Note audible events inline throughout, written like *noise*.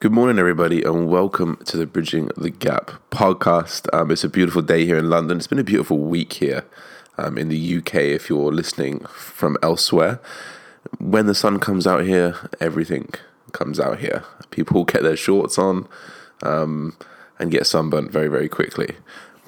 Good morning, everybody, and welcome to the Bridging the Gap podcast. Um, it's a beautiful day here in London. It's been a beautiful week here um, in the UK if you're listening from elsewhere. When the sun comes out here, everything comes out here. People get their shorts on um, and get sunburnt very, very quickly.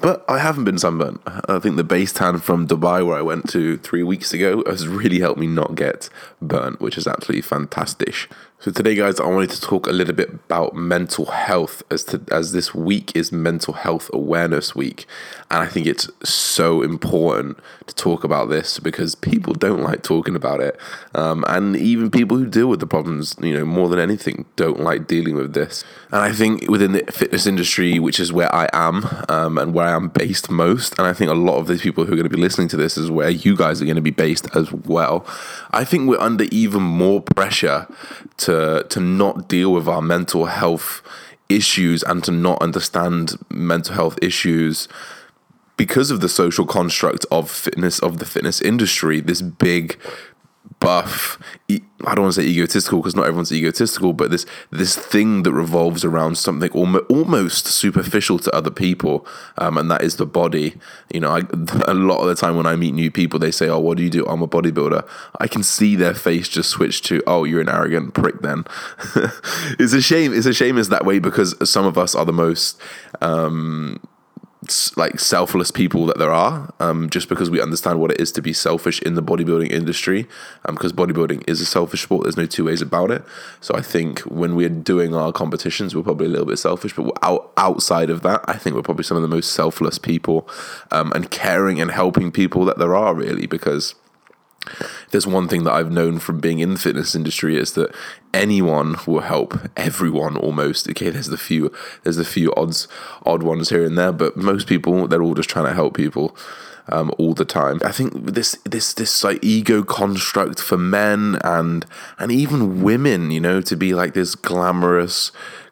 But I haven't been sunburnt. I think the base tan from Dubai, where I went to three weeks ago, has really helped me not get burnt, which is absolutely fantastic. So today, guys, I wanted to talk a little bit about mental health, as to, as this week is Mental Health Awareness Week, and I think it's so important to talk about this because people don't like talking about it, um, and even people who deal with the problems, you know, more than anything, don't like dealing with this. And I think within the fitness industry, which is where I am um, and where I am based most, and I think a lot of these people who are going to be listening to this is where you guys are going to be based as well. I think we're under even more pressure to to not deal with our mental health issues and to not understand mental health issues. Because of the social construct of fitness of the fitness industry this big buff i don't want to say egotistical because not everyone's egotistical but this this thing that revolves around something almost superficial to other people um, and that is the body. You know I, *laughs* a lot of the time when i meet new people they say oh what do you do? I'm a bodybuilder. I can see their face just switch to oh you're an arrogant prick then. *laughs* It's a shame it's a shame it's that way because some of us are the most um, like selfless people that there are um, just because we understand what it is to be selfish in the bodybuilding industry um, because bodybuilding is a selfish sport. There's no two ways about it. So i think when we're doing our competitions we're probably a little bit selfish but out, outside of that i think we're probably some of the most selfless people um, and caring and helping people that there are really because there's one thing that I've known from being in the fitness industry is that anyone will help everyone almost. Okay, there's the few there's a few odds odd ones here and there, but most people they're all just trying to help people. Um, all the time. I think this this this like ego construct for men and and even women, you know, to be like this glamorous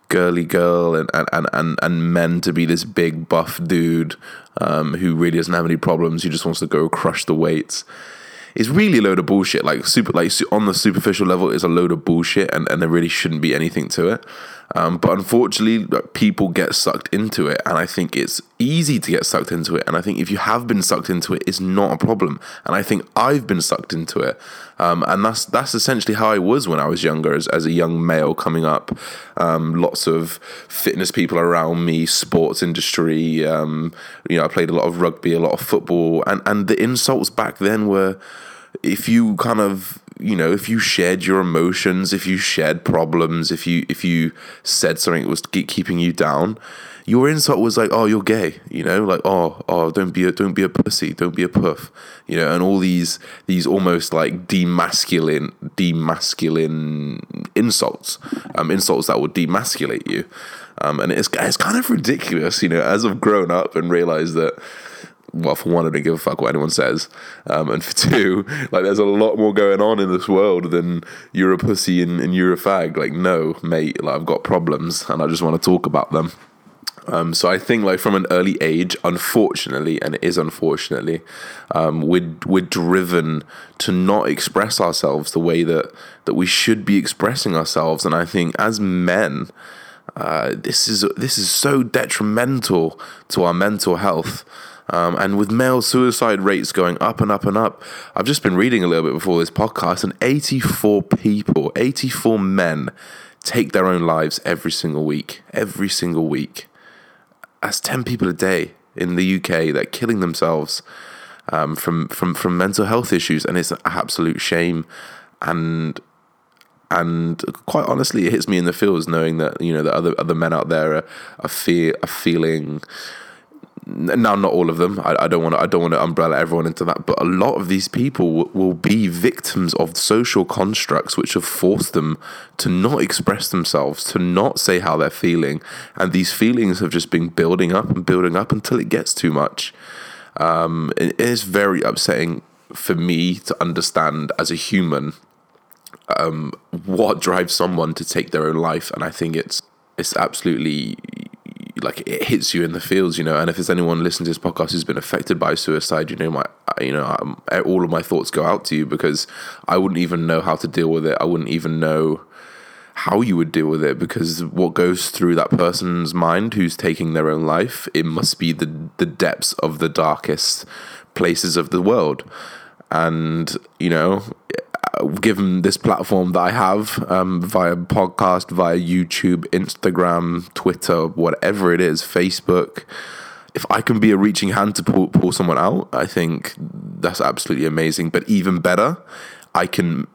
girly girl and and, and, and men to be this big buff dude um, who really doesn't have any problems, who just wants to go crush the weights is really a load of bullshit. Like super, like on the superficial level, is a load of bullshit, and, and there really shouldn't be anything to it. Um, but unfortunately, people get sucked into it, and I think it's easy to get sucked into it. And I think if you have been sucked into it, it's not a problem. And I think I've been sucked into it, um, and that's that's essentially how I was when I was younger, as, as a young male coming up. Um, lots of fitness people around me, sports industry. Um, you know, I played a lot of rugby, a lot of football, and and the insults back then were if you kind of you know if you shared your emotions if you shared problems if you if you said something that was keeping you down your insult was like oh you're gay you know like oh oh don't be a don't be a pussy don't be a puff you know and all these these almost like demasculine demasculine insults um insults that would demasculate you um and it's it's kind of ridiculous you know as I've grown up and realized that well, for one, I don't give a fuck what anyone says, um, and for two, *laughs* like there's a lot more going on in this world than you're a pussy and, and you're a fag. Like, no, mate, like I've got problems, and I just want to talk about them. Um, so I think like from an early age, unfortunately, and it is unfortunately, um, we're we're driven to not express ourselves the way that that we should be expressing ourselves, and I think as men. Uh, this is this is so detrimental to our mental health. Um, and with male suicide rates going up and up and up, I've just been reading a little bit before this podcast, and 84 people, 84 men take their own lives every single week. Every single week. That's 10 people a day in the UK that are killing themselves um, from, from, from mental health issues, and it's an absolute shame. And and quite honestly, it hits me in the feels knowing that you know that other other men out there are are, fear, are feeling now not all of them. I, I don't want to I don't want to umbrella everyone into that but a lot of these people will, will be victims of social constructs which have forced them to not express themselves to not say how they're feeling. And these feelings have just been building up and building up until it gets too much. Um, it is very upsetting for me to understand as a human um, what drives someone to take their own life. And I think it's it's absolutely like it hits you in the feels, you know. And if there's anyone listening to this podcast who's been affected by suicide, you know, my, you know, um, all of my thoughts go out to you because I wouldn't even know how to deal with it. I wouldn't even know how you would deal with it because what goes through that person's mind who's taking their own life, it must be the the depths of the darkest places of the world. And you know, given this platform that I have um, via podcast, via YouTube, Instagram, Twitter, whatever it is, Facebook, if I can be a reaching hand to pull, pull someone out, I think that's absolutely amazing. But even better, I can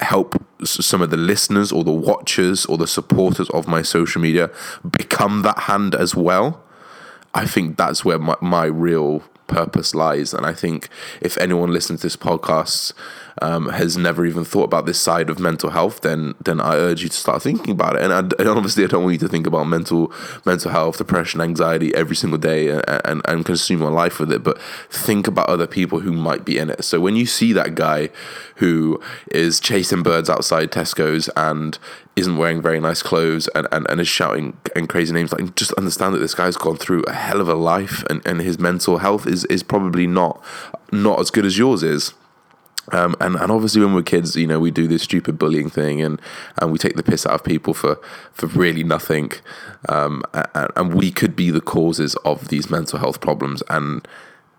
help some of the listeners or the watchers or the supporters of my social media become that hand as well. I think that's where my, my real purpose lies. And I think if anyone listens to this podcast um, has never even thought about this side of mental health, then then I urge you to start thinking about it. And, I, and obviously, I don't want you to think about mental mental health, depression, anxiety every single day and, and, and consume your life with it. But think about other people who might be in it. So when you see that guy who is chasing birds outside Tesco's and isn't wearing very nice clothes and, and, and is shouting and crazy names like just understand that this guy's gone through a hell of a life and, and his mental health is, is probably not not as good as yours is um, and, and obviously when we're kids, you know, we do this stupid bullying thing and, and we take the piss out of people for, for really nothing. Um, and, and we could be the causes of these mental health problems. And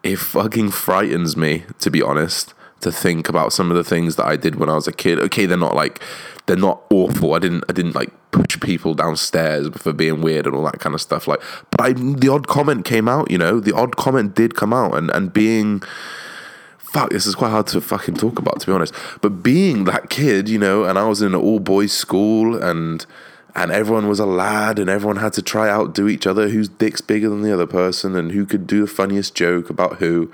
it fucking frightens me, to be honest, to think about some of the things that I did when I was a kid. Okay, they're not like, they're not awful. I didn't, I didn't like push people downstairs for being weird and all that kind of stuff. Like, but I, the odd comment came out, you know, the odd comment did come out and, and being, fuck, this is quite hard to fucking talk about, to be honest. But being that kid, you know, and I was in an all boys school and and everyone was a lad and everyone had to try out do each other whose dick's bigger than the other person and who could do the funniest joke about who.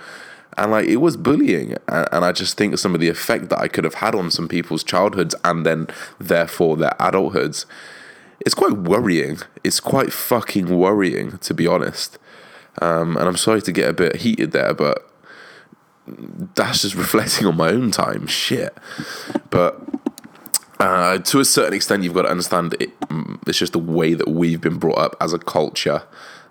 And like it was bullying. And, I just think some of the effect that I could have had on some people's childhoods and then therefore their adulthoods. It's quite worrying. It's quite fucking worrying, to be honest. Um, and I'm sorry to get a bit heated there, but that's just reflecting on my own time. Shit. But uh, to a certain extent, you've got to understand it, it's just the way that we've been brought up as a culture.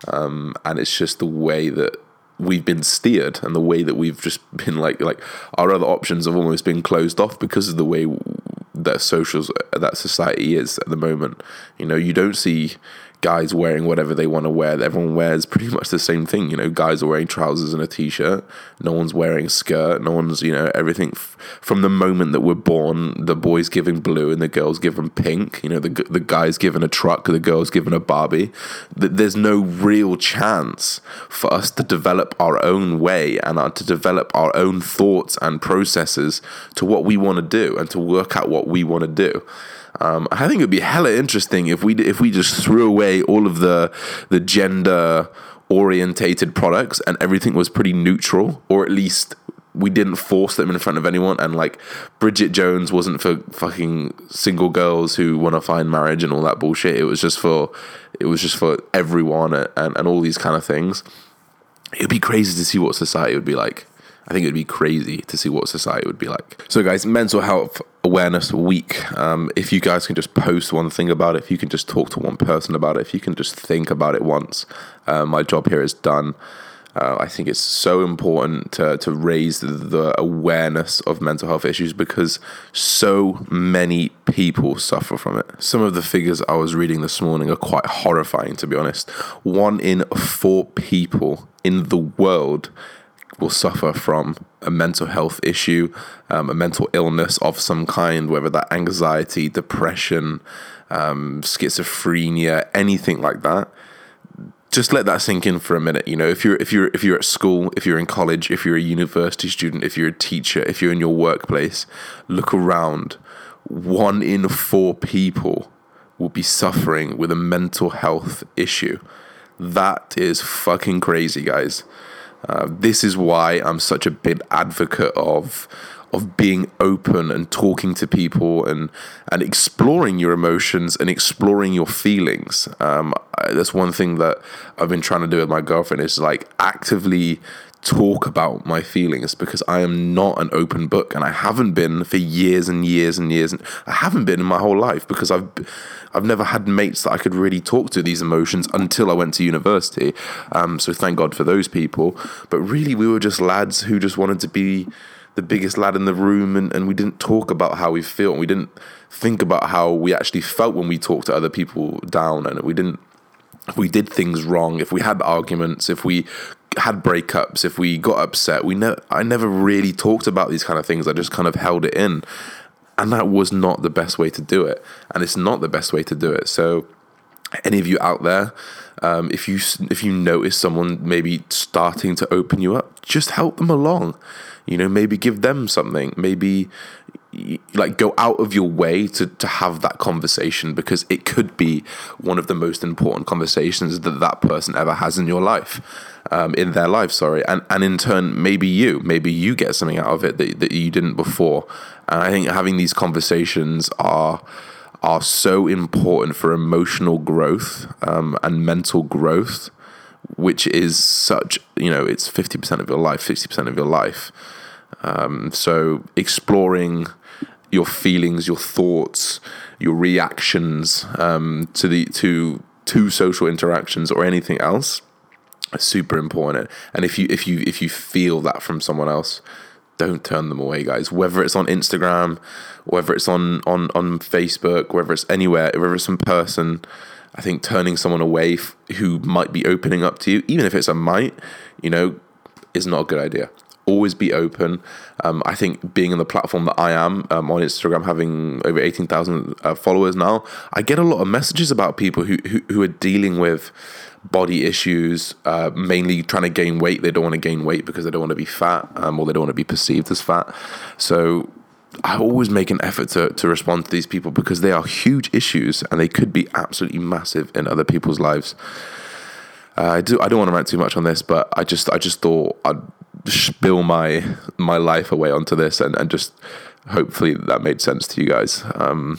Um, and it's just the way that we've been steered and the way that we've just been like like our other options have almost been closed off because of the way that socials that society is at the moment you know you don't see guys wearing whatever they want to wear. Everyone wears pretty *laughs* much the same thing. You know, guys are wearing trousers and a t-shirt. No one's wearing a skirt. No one's, you know, everything f- from the moment that we're born. The boys giving blue and the girls given pink. You know, the the guys given a truck, the girls given a Barbie. There's no real chance for us to develop our own way and to develop our own thoughts and processes to what we want to do and to work out what we want to do. Um, I think it'd be hella interesting if we if we just threw away all of the the gender orientated products and everything was pretty neutral, or at least we didn't force them in front of anyone. And like Bridget Jones wasn't for fucking single girls who want to find marriage and all that bullshit. It was just for it was just for everyone and, and, and all these kind of things. It'd be crazy to see what society would be like. I think it'd be crazy to see what society would be like. So, guys, Mental Health Awareness Week. Um, if you guys can just post one thing about it, if you can just talk to one person about it, if you can just think about it once, uh, my job here is done. Uh, I think it's so important to, to raise the, awareness of mental health issues because so many people suffer from it. Some of the figures I was reading this morning are quite horrifying, to be honest. One in four people in the world will suffer from a mental health issue, um, a mental illness of some kind, whether that anxiety, depression, um, schizophrenia, anything like that. Just let that sink in for a minute. You know, if you're if you're if you're at school, if you're in college, if you're a university student, if you're a teacher, if you're in your workplace, look around. One in four people will be suffering with a mental health issue. That is fucking crazy, guys. Uh, this is why I'm such a big advocate of of being open and talking to people and and exploring your emotions and exploring your feelings. Um, that's one thing that I've been trying to do with my girlfriend is like actively talk about my feelings because I am not an open book and I haven't been for years and years and years and I haven't been in my whole life because I've I've never had mates that I could really talk to these emotions until I went to university. Um, so thank God for those people. But really, we were just lads who just wanted to be the biggest lad in the room and, and we didn't talk about how we feel and we didn't think about how we actually felt when we talked to other people down and we didn't if we did things wrong, if we had arguments, if we had breakups, if we got upset, we never I never really talked about these kind of things. I just kind of held it in. And that was not the best way to do it. And it's not the best way to do it. So any of you out there, um, if you if you notice someone maybe starting to open you up, just help them along. You know, maybe give them something. Maybe like go out of your way to to have that conversation because it could be one of the most important conversations that that person ever has in your life um, in their life sorry. And and in turn maybe you maybe you get something out of it that, that you didn't before. And i think having these conversations are are so important for emotional growth um, and mental growth which is such you know it's 50% of your life 60% of your life. Um, so exploring your feelings, your thoughts, your reactions um, to the to to social interactions or anything else super important. And if you if you if you feel that from someone else, don't turn them away, guys. Whether it's on Instagram, whether it's on on on Facebook, whether it's anywhere, whether it's in person. I think turning someone away f- who might be opening up to you, even if it's a might, you know, is not a good idea always be open. Um, I think being on the platform that I am um, on Instagram, having over 18,000 uh, followers now, I get a lot of messages about people who, who, who are dealing with body issues, uh, mainly trying to gain weight. They don't want to gain weight because they don't want to be fat um, or they don't want to be perceived as fat. So I always make an effort to, to respond to these people because they are huge issues and they could be absolutely massive in other people's lives. Uh, I do. I don't want to rant too much on this, but I just I just thought I'd spill my my life away onto this and, and just hopefully that made sense to you guys. Um,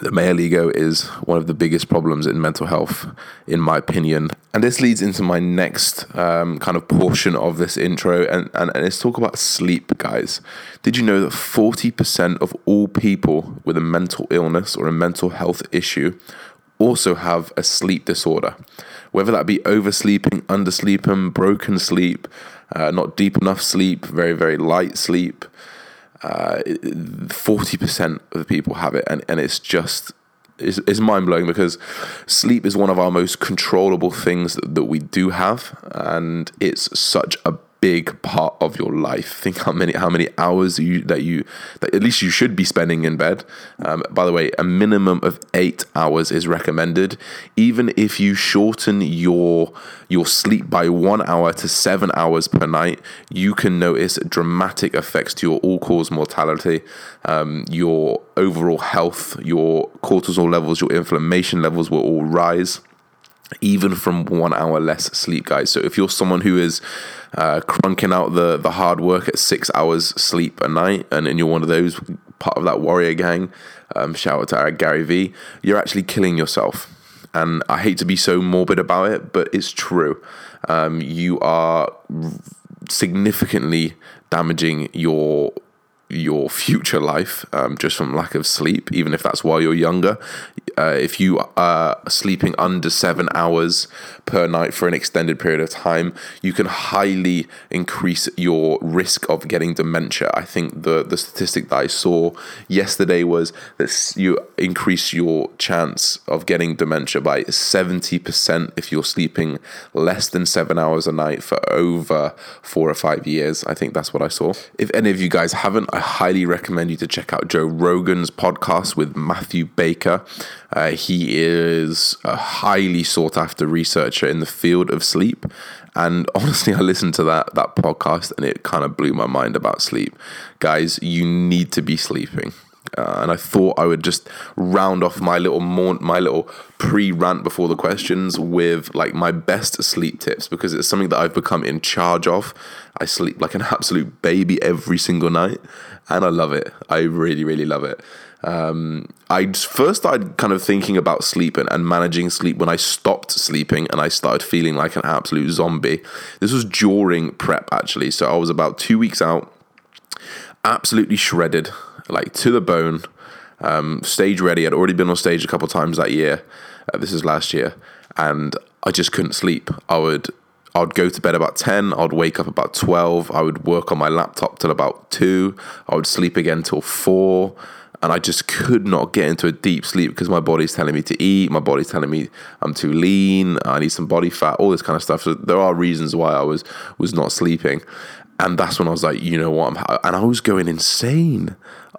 the male ego is one of the biggest problems in mental health, in my opinion. And this leads into my next um, kind of portion of this intro, and, and, and let's talk about sleep, guys. Did you know that 40% of all people with a mental illness or a mental health issue also have a sleep disorder? Whether that be oversleeping, undersleeping, broken sleep, uh, not deep enough sleep, very, very light sleep. Uh, forty uh, percent of the people have it, and, and it's just it's, it's mind blowing because sleep is one of our most controllable things that, that we do have, and it's such a big part of your life. *laughs* Think how many how many hours you that you that at least you should be spending in bed. Um, by the way, a minimum of eight hours is recommended. Even if you shorten your your sleep by one hour to seven hours per night, you can notice dramatic effects to your all cause mortality, um, your overall health, your cortisol levels, your inflammation levels will all rise even from one hour less sleep, guys. So if you're someone who is uh, crunking out the the hard work at six hours sleep a night, and, and you're one of those part of that warrior gang, um, shout out to Gary V, you're actually killing yourself. And I hate to be so morbid about it, but it's true. Um, you are significantly damaging your your future life um, just from lack of sleep, even if that's while you're younger. Uh, if you are sleeping under seven hours per night for an extended period of time, you can highly increase your risk of getting dementia. I think the, the statistic that I saw yesterday was that you increase your chance of getting dementia by 70% if you're sleeping less than seven hours a night for over four or five years. I think that's what I saw. If any of you guys haven't, I highly recommend you to check out Joe Rogan's podcast with Matthew Baker. Uh, he is a highly sought after researcher in the field of sleep. And *laughs* honestly, I listened to that, that podcast and it kind of blew my mind about sleep. Guys, you need to be sleeping. Uh, and I thought I would just round off my little my little pre rant before the questions with like my best sleep tips because it's something that I've become in charge of. I sleep like an *laughs* absolute baby every single night, and I love it. I really, really love it. Um, I first started kind of thinking about sleep and, and managing sleep when I stopped sleeping and I started feeling like an absolute zombie. This was during prep actually, so I was about two weeks out, absolutely shredded, like to the bone, um, stage ready. I'd already been on stage a couple times that year. Uh, this is last year, and I just couldn't sleep. I would I'd go to bed about 10, I'd wake up about 12, I would work on my laptop till about 2, I would sleep again till 4, and I just could not get into a deep sleep because my body's telling me to eat, my body's telling me I'm too lean, I need some body fat, all this kind of stuff. So there are reasons why I was was not sleeping. And that's when I was like, you know what? I'm, and I was going insane.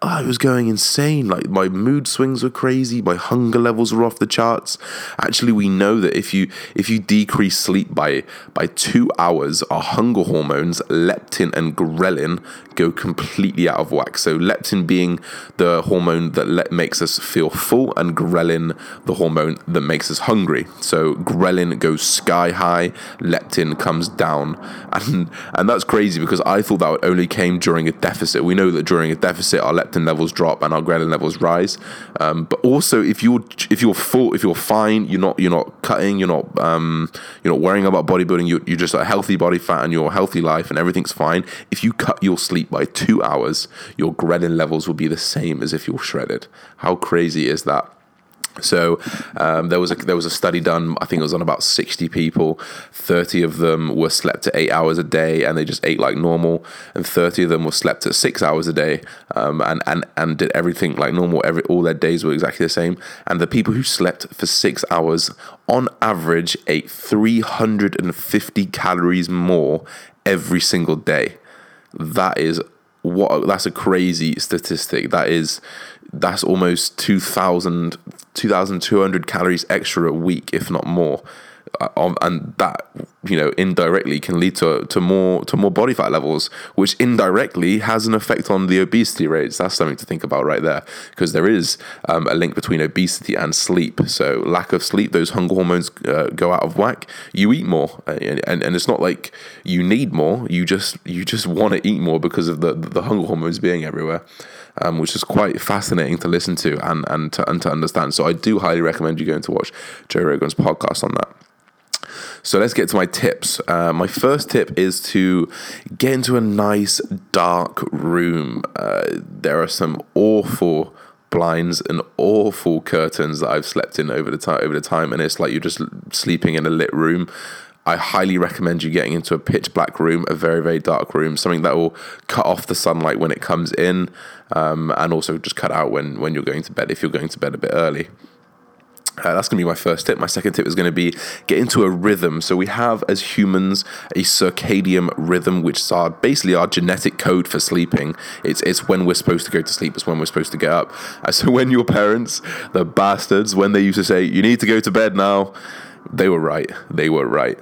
Ah, I was going insane. Like my mood swings were crazy. My hunger levels were off the charts. Actually, we know that if you if you decrease sleep by by two hours, our hunger hormones leptin and ghrelin go completely out of whack. So leptin being the hormone that le- makes us feel full, and ghrelin the hormone that makes us hungry. So ghrelin goes sky high, leptin comes down, and and that's crazy because I thought that only came during a deficit. We know that during a deficit, our leptin leptin levels drop and our ghrelin levels rise. Um, but also, if you're if you're full, if you're fine, you're not you're not cutting, you're not um, you're not worrying about bodybuilding. You you're just a healthy body fat and your healthy life and everything's fine. If you cut your sleep by two hours, your ghrelin levels will be the same as if you're shredded. How crazy is that? So um, there was a there was a study done. I think it was on about sixty people. Thirty of them were slept to eight hours a day, and they just ate like normal. And thirty of them were slept at six hours a day, um, and and and did everything like normal. Every all their days were exactly the same. And the people who slept for six hours, on average, ate three hundred and fifty calories more every single day. That is what that's a crazy statistic. That is that's almost 2,000, 2,200 calories extra a week, if not more. Uh, um, and that you know indirectly can lead to to more to more body fat levels, which indirectly has an effect on the obesity rates. That's something to think about right there, because there is um, a link between obesity and sleep. So lack of sleep, those hunger hormones uh, go out of whack. You eat more, uh, and, and and it's not like you need more. You just you just want to eat more because of the the hunger hormones being everywhere um, which is quite fascinating to listen to and, and, to, and to understand. So I do highly recommend you going to watch Joe Rogan's podcast on that. So let's get to my tips. Uh, my first tip is to get into a nice dark room. Uh, there are some awful blinds and awful curtains that I've slept in over the time over the time, and it's like you're just sleeping in a lit room. I highly recommend you getting into a pitch black room, a very, very dark room, something that will cut off the sunlight when it comes in, um, and also just cut out when, when you're going to bed if you're going to bed a bit early. Uh, that's going to be my first tip. My second tip is going to be get into a rhythm. So we have as humans a circadian rhythm, which is our basically our genetic code for sleeping. It's it's when we're supposed to go to sleep. It's when we're supposed to get up. Uh, so when your parents, the bastards, when they used to say you need to go to bed now, they were right. They were right.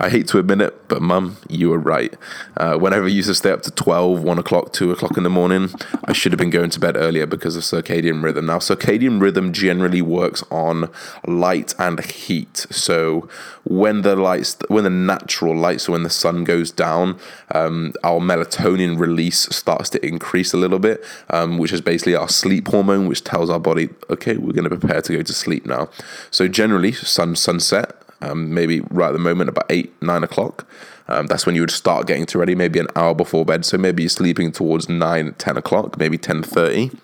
I hate to admit it, but mum, you were right. Uh, whenever you used to stay up to 12, 1 o'clock, 2 o'clock in the morning, I should have been going to bed earlier because of circadian rhythm. Now, circadian rhythm generally works on light and heat. So when the lights, when the natural light, so when the sun goes down, um, our melatonin release starts to increase a little bit, um, which is basically our sleep hormone, which tells our body, okay, we're going to prepare to go to sleep now. So generally, sun sunset um, maybe right at the moment about eight, nine o'clock. Um, that's when you would start getting to ready, maybe an hour before bed. So maybe you're sleeping towards nine, 10 o'clock, maybe 10.30.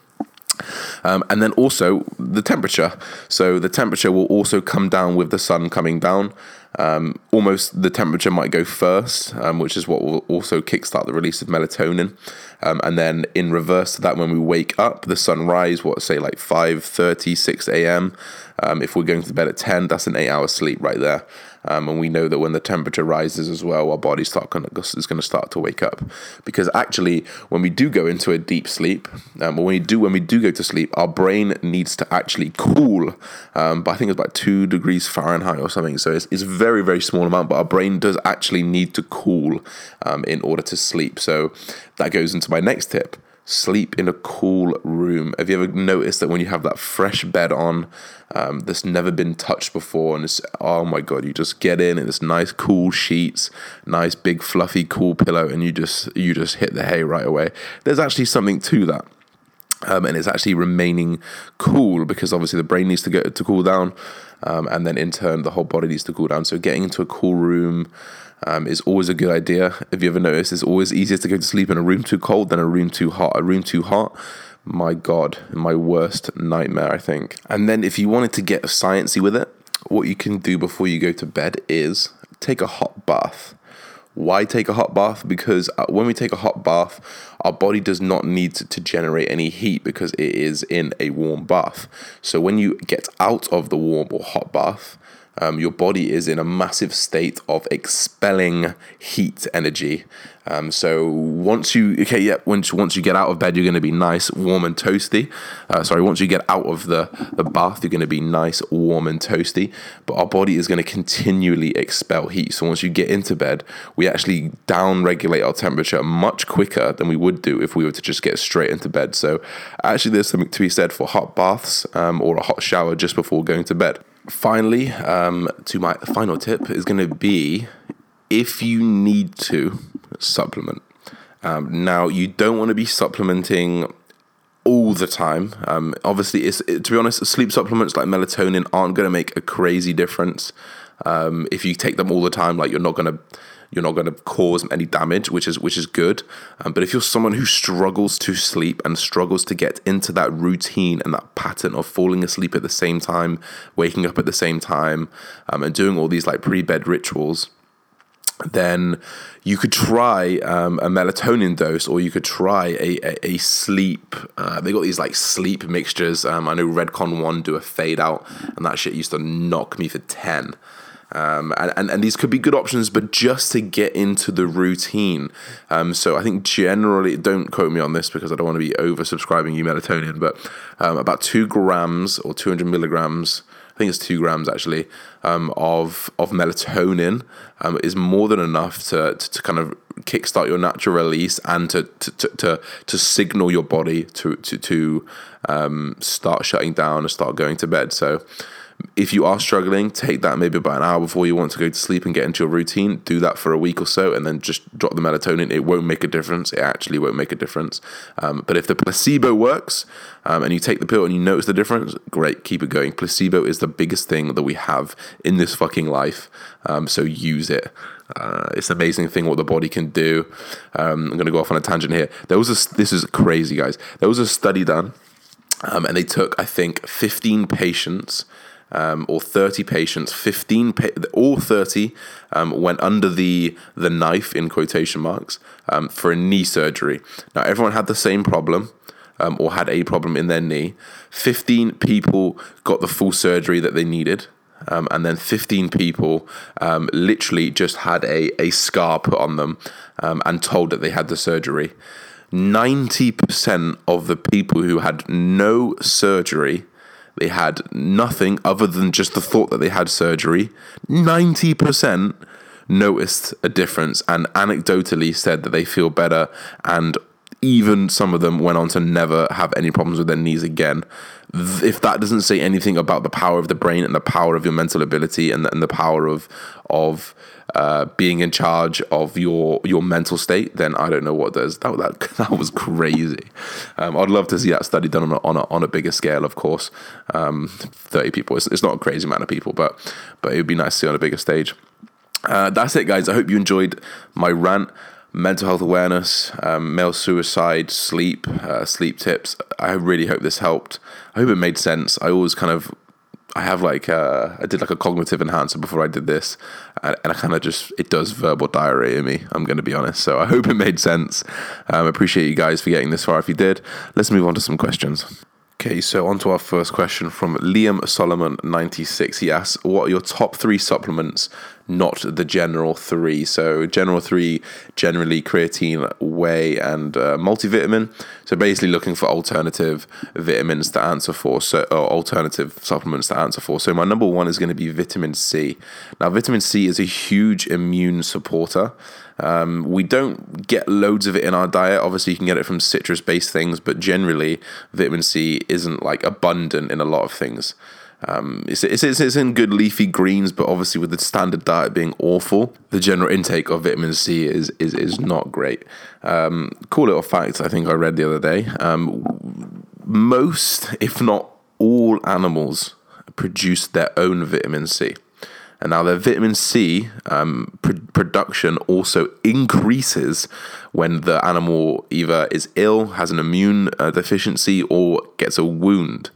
Um, and then also the temperature. So the temperature will also come down with the sun coming down. Um, almost the temperature might go first, um, which is what will also kickstart the release of melatonin. Um, and then in reverse to that, when we wake up, the sunrise, what say like 5 6 a.m. Um, if we're going to bed at 10, that's an eight hour sleep right there. Um, and we know that when the temperature rises as well, our body start gonna, is going to start to wake up. Because actually, when we do go into a deep sleep, um, when we do when we do go to sleep, our brain needs to actually cool. Um, but I think it's about two degrees Fahrenheit or something. So it's, it's very very small amount, but our brain does actually need to cool um, in order to sleep. So that goes into my next tip sleep in a cool room. Have you ever noticed that when you have that fresh bed on um, that's never been touched before, and it's oh my god, you just get in and it's nice cool sheets, nice big fluffy cool pillow, and you just you just hit the hay right away. There's actually something to that. Um, and it's actually remaining cool because obviously the brain needs to get to cool down, um, and then in turn the whole body needs to cool down. So getting into a cool room, um, is always a good idea. If you ever noticed, it's always easier to go to sleep in a room too cold than a room too hot. A room too hot, my God, my worst nightmare, I think. And then if you wanted to get sciencey with it, what you can do before you go to bed is take a hot bath. Why take a hot bath? Because uh, when we take a hot bath, our body does not need to, generate any heat because it is in a warm bath. So when you get out of the warm or hot bath, um, your body is in a massive state of expelling heat energy. Um, so once you okay, yeah, once once you get out of bed, you're going to be nice, warm, and toasty. Uh, sorry, once you get out of the the bath, you're going to be nice, warm, and toasty. But our body is going to continually expel heat. So once you get into bed, we actually down regulate our temperature much quicker than we would do if we were to just get straight into bed. So actually, there's something to be said for hot baths um, or a hot shower just before going to bed finally, um, to my final tip is going to be if you need to supplement. Um, now, you don't want to be supplementing all the time. Um, obviously, it's, it, to be honest, sleep supplements like melatonin aren't going to make a crazy difference. Um, if you take them all the time, like you're not going to you're not going to cause any damage, which is which is good. Um, but if you're someone who struggles to sleep and struggles to get into that routine and that pattern of falling asleep at the same time, waking up at the same time, um, and doing all these like pre-bed rituals, then you could try um, a melatonin dose or you could try a, a, a sleep. Uh, they got these like sleep mixtures. Um, I know Redcon 1 do a fade out, and that shit used to knock me for 10. Um, and, and, and, these could be good options, but just to get into the routine. Um, so I think generally, don't quote me on this because I don't want to be over subscribing you melatonin, but um, about two grams or 200 milligrams. I think it's two grams actually um, of of melatonin um, is more than enough to, to, to kind of kickstart your natural release and to to, to, to, to signal your body to to to um, start shutting down and start going to bed. So if you are struggling, take that maybe about an hour before you want to go to sleep and get into your routine. Do that for a week or so, and then just drop the melatonin. It won't make a difference. It actually won't make a difference. Um, but if the placebo works um, and you take the pill and you notice the difference, great, keep it going. Placebo is the biggest thing that we have in this fucking life. Um, so use it. Uh, it's an amazing thing what the body can do. Um, I'm going to go off on a tangent here. There was a, this is crazy, guys. There was a study done, um, and they took I think 15 patients um, or 30 patients, 15, pa- all 30 um, went under the, the knife in quotation marks um, for a knee surgery. Now, everyone had the same problem. Um, or had a problem in their knee. 15 people got the full surgery that they needed. Um, and then 15 people um, literally just had a, a scar put on them um, and told that they had the surgery. 90% of the people who had no surgery they had nothing other than just the thought that they had surgery. 90% noticed a difference and anecdotally said that they feel better and even some of them went on to never have any problems with their knees again. If that doesn't say anything about the power of the brain and the power of your mental ability and the, and the power of of uh, being in charge of your your mental state, then I don't know what does. That that, *laughs* that was crazy. Um, I'd love to see that study done on a, on a, on a bigger scale. Of course, um, thirty people. It's, it's not a crazy amount of people, but but it would be nice to see on a bigger stage. Uh, that's it, guys. I hope you enjoyed my rant mental health awareness, um, male suicide, sleep, uh, sleep tips. I really hope this helped. I hope it made sense. I always kind of, I have like, uh, I did like a cognitive enhancer before I did this, and, I kind of just, it does verbal diarrhea me. I'm going to be honest. So I hope it made sense. Um, appreciate you guys for getting this far. If you did, let's move on to some questions. Okay, so on to our first question from Liam Solomon, 96. He asks, What are your top three supplements not the general three. So general three, generally creatine, whey, and uh, multivitamin. So basically looking for alternative vitamins to answer for, so or alternative supplements to answer for. So my number one is going to be vitamin C. Now vitamin C is a huge immune supporter. Um, we don't get loads of it in our diet. Obviously, you can get it from citrus based things, but generally, vitamin C isn't like abundant in a lot of things. Um, it's, it's, it's in good leafy greens, but obviously with the standard diet being awful, the general intake of vitamin C is is, is not great. Um, cool little fact I think I read the other day. Um, most, if not all, animals produce their own vitamin C. And now their vitamin C um, pr- production also increases when the animal either is ill, has an immune uh, deficiency, or gets a wound.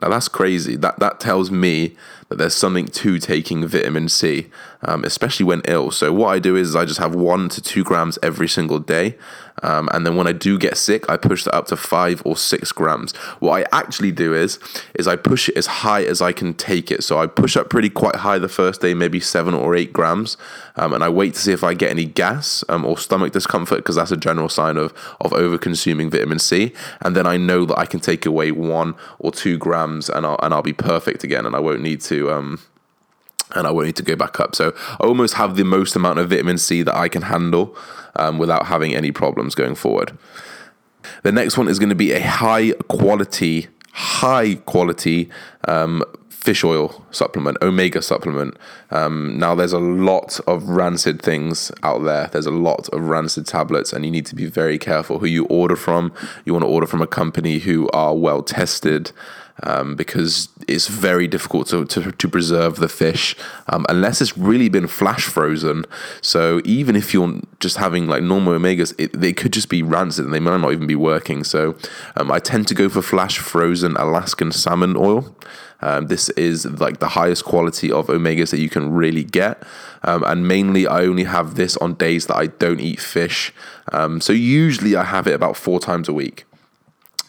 Now that's crazy. That that tells me that there's something to taking vitamin C, um, especially when ill. So what I do is I just have one to two grams every single day, um, and then when I do get sick, I push that up to five or six grams. What I actually do is is I push it as high as I can take it. So I push up pretty quite high the first day, maybe seven or eight grams, um, and I wait to see if I get any gas um, or stomach discomfort because that's a general sign of of over consuming vitamin C. And then I know that I can take away one or two grams, and I'll and I'll be perfect again, and I won't need to. Um, and I won't need to go back up. So I almost have the most amount of vitamin C that I can handle um, without having any problems going forward. The next one is going to be a high quality, high quality um, fish oil supplement, omega supplement. Um, now, there's a lot of rancid things out there. There's a lot of rancid tablets, and you need to be very careful who you order from. You want to order from a company who are well tested um, because it's very difficult to, to, to preserve the fish um, unless it's really been flash frozen. So even if you're just having like normal omegas, it, they could just be rancid and they might not even be working. So um, I tend to go for flash frozen Alaskan salmon oil. Um, this is like the highest quality of omegas that you can really get. Um, and mainly, I only have this on days that I don't eat fish. Um, so usually, I have it about four times a week.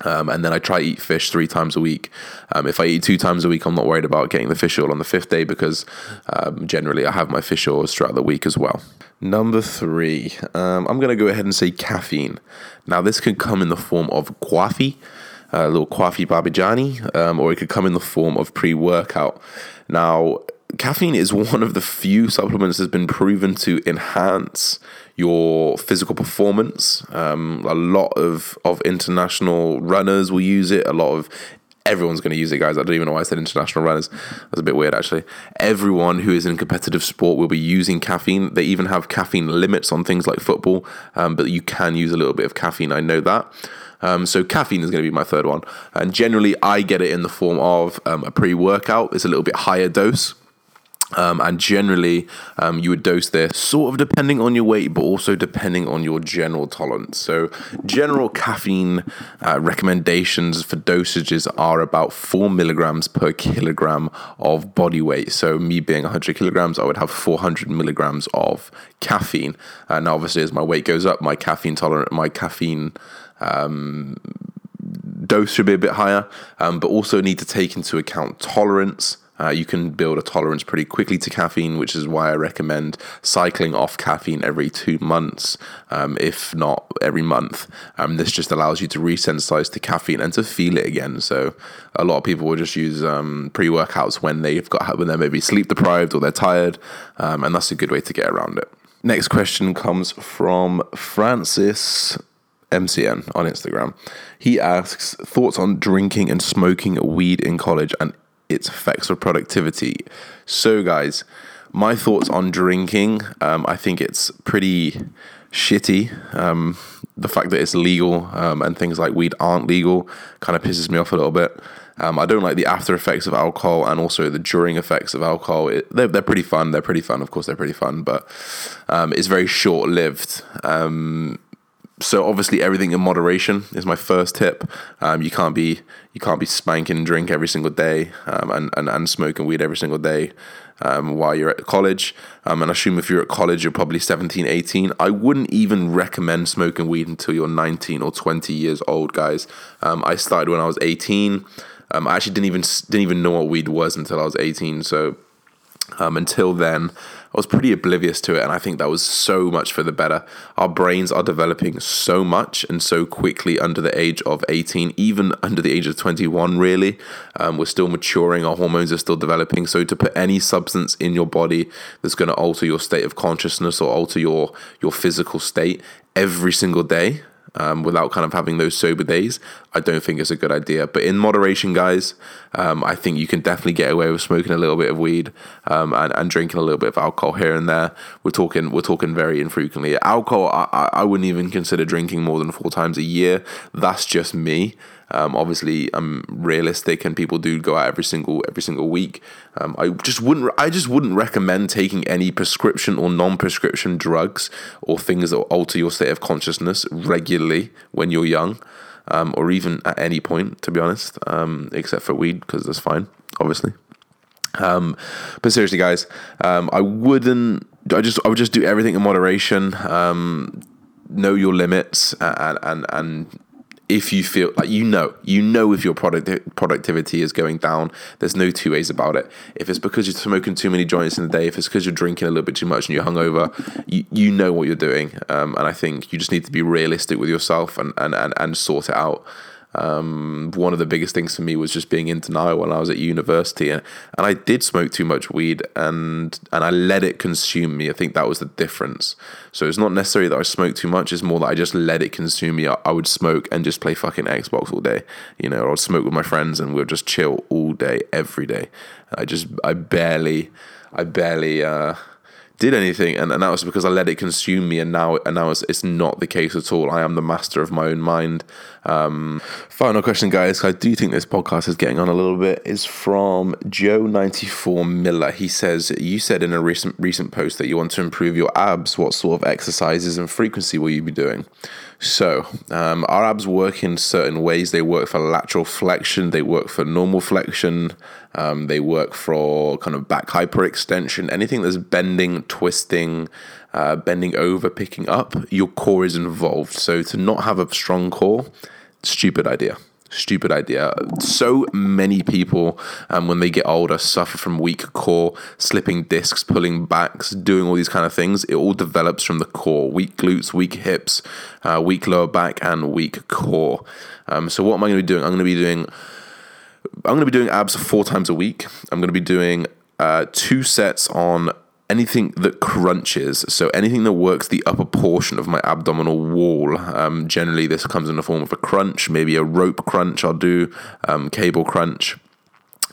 Um, and then I try to eat fish three times a week. Um, if I eat two times a week, I'm not worried about getting the fish oil on the fifth day because um, generally I have my fish oils throughout the week as well. Number three, um, I'm going to go ahead and say caffeine. Now, this can come in the form of coffee, a little coffee babijani, um, or it could come in the form of pre workout. Now, caffeine is one of the few supplements that's been proven to enhance your physical performance. Um, a lot of, of international runners will use it. A lot of everyone's going to use it, guys. I don't even know why I said international runners. That's a bit weird, actually. Everyone who is in competitive sport will be using caffeine. They even have caffeine limits on things like football, um, but you can use a little bit of caffeine. I know that. Um, so caffeine is going to be my third one, and generally I get it in the form of um, a pre-workout. It's a little bit higher dose. Um, and generally, um, you would dose this sort of depending on your weight, but also depending on your general tolerance. So, general caffeine uh, recommendations for dosages are about four milligrams per kilogram of body weight. So, me being 100 kilograms, I would have 400 milligrams of caffeine. And obviously, as my weight goes up, my caffeine tolerant, my caffeine um, dose should be a bit higher, um, but also need to take into account tolerance. Uh, you can build a tolerance pretty quickly to caffeine, which is why I recommend cycling off caffeine every two months, um, if not every month. Um, this just allows you to resensitize to caffeine and to feel it again. So a lot of people will just use um, pre workouts when they've got when they're maybe sleep deprived or they're tired, um, and that's a good way to get around it. Next question comes from Francis MCN on Instagram. He asks thoughts on drinking and smoking weed in college and its effects of productivity. So, guys, my thoughts on drinking. Um, I think it's pretty shitty. Um, the fact that it's legal um, and things like weed aren't legal kind of pisses me off a little bit. Um, I don't like the after effects of alcohol and also the during effects of alcohol. It, they're, they're pretty fun. They're pretty fun. Of course, they're pretty fun, but um, it's very short lived. Um, so obviously everything in moderation is my first tip. Um, you can't be you can't be spanking drink every single day um, and, and and smoking weed every single day um, while you're at college. Um, and I assume if you're at college, you're probably 17, 18. I wouldn't even recommend smoking weed until you're 19 or 20 years old, guys. Um, I started when I was 18. Um, I actually didn't even didn't even know what weed was until I was 18. So until then, I was pretty oblivious to it, and I think that was so much for the better. Our brains are developing so much and so quickly under the age of 18, even under the age of 21, really. Um, we're still maturing, our hormones are still developing. So, to put any substance in your body that's going to alter your state of consciousness or alter your, your physical state every single day, um, without kind of having those sober days, I don't think it's a good idea. But in moderation, guys, um, I think you can definitely get away with smoking a little bit of weed um, and, and drinking a little bit of alcohol here and there. We're talking we're talking very infrequently. Alcohol, I, I wouldn't even consider drinking more than four times a year. That's just me. Um, obviously, I'm realistic, and people do go out every single every single week. Um, I just wouldn't I just wouldn't recommend taking any prescription or non-prescription drugs or things that alter your state of consciousness regularly when you're young. um, or even at any point, to be honest, um, except for weed, because that's fine, obviously. Um, but seriously, guys, um, I wouldn't. I just I would just do everything in moderation. Um, know your limits and and and if you feel like you know you know if your product productivity is going down there's no two ways about it. If it's because you're smoking too many joints in the day if it's because you're drinking a little bit too much and you're hungover you, you know what you're doing. Um, and i think you just need to be realistic with yourself and and and, and sort it out um, one of the biggest things for me was just being in denial when I was at university, and, and I did smoke too much weed, and and I let it consume me. I think that was the difference. So it's not necessarily that I smoked too much; it's more that I just let it consume me. I, I would smoke and just play fucking Xbox all day, you know, or I'd smoke with my friends and we'd just chill all day, every day. I just, I barely, I barely. Uh, did anything and, and that was because I let it consume me and now and now it's, it's not the case at all. I am the master of my own mind. Um, final question guys. I do think this podcast is getting on a little bit. Is from Joe94 Miller. He says you said in a recent recent post that you want to improve your abs. What sort of exercises and frequency will you be doing so, um, our abs work in certain ways. They work for lateral flexion, they work for normal flexion, um, they work for kind of back hyperextension. Anything that's bending, twisting, uh, bending over, picking up, your core is involved. So, to not have a strong core, stupid idea stupid idea. So many people, um, when they get older, suffer from weak core, slipping discs, pulling backs, doing all these kind of things. It all develops from the core: weak glutes, weak hips, uh, weak lower back, and weak core. Um, so what am I going to be doing? I'm going to be doing. I'm going to be doing abs four times a week. I'm going to be doing uh, two sets on anything that crunches, so anything that works the upper portion of my abdominal wall. Um, generally, this comes in the form of a crunch, maybe a rope crunch. I'll do um, cable crunch.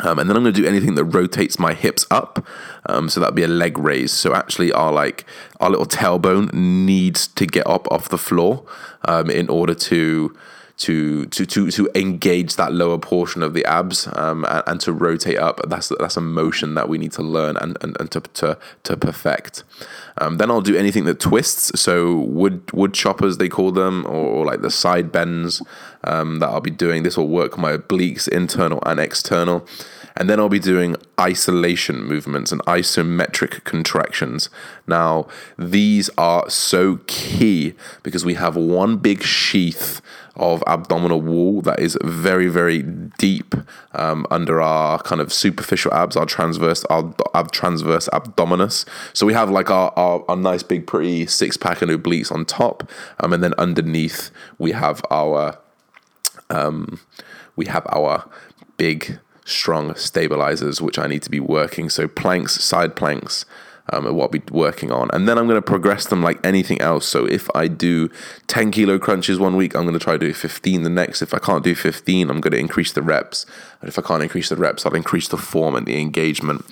Um, and then I'm going to do anything that rotates my hips up. Um, so that'd be a leg raise. So actually, our like our little tailbone needs to get up off the floor um, in order to to to to to engage that lower portion of the abs um, and, and, to rotate up. That's that's a motion that we need to learn and and, and to, to to perfect. Um, then I'll do anything that twists. So wood wood choppers they call them, or, or like the side bends um, that I'll be doing. This will work my obliques, internal and external. And then I'll be doing isolation movements and isometric contractions. Now, these are so key because we have one big sheath of abdominal wall that is very, very deep um, under our kind of superficial abs, our transverse, our ab transverse abdominis. So we have like our, our, our nice big, pretty six pack and obliques on top, um, and then underneath we have our um, we have our big, strong stabilizers, which I need to be working. So planks, side planks, um, what I'll be working on. And then I'm going to progress them like anything else. So if I do 10 kilo crunches one week, I'm going to try to do 15 the next. If I can't do 15, I'm going to increase the reps. And if I can't increase the reps, I'll increase the form and the engagement.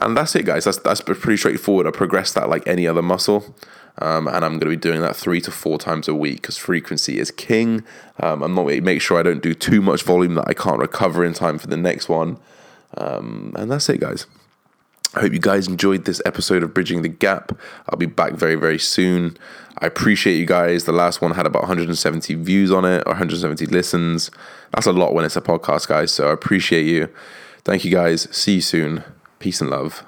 And that's it, guys. That's, that's pretty straightforward. I progress that like any other muscle. Um, and I'm going to be doing that three to four times a week because frequency is king. Um, I'm not make sure I don't do too much volume that I can't recover in time for the next one. Um, and that's it, guys. I hope you guys enjoyed this episode of Bridging the Gap. I'll be back very, very soon. I appreciate you guys. The last one had about 170 views on it or 170 listens. That's a lot when it's a podcast, guys. So I appreciate you. Thank you guys. See you soon. Peace and love.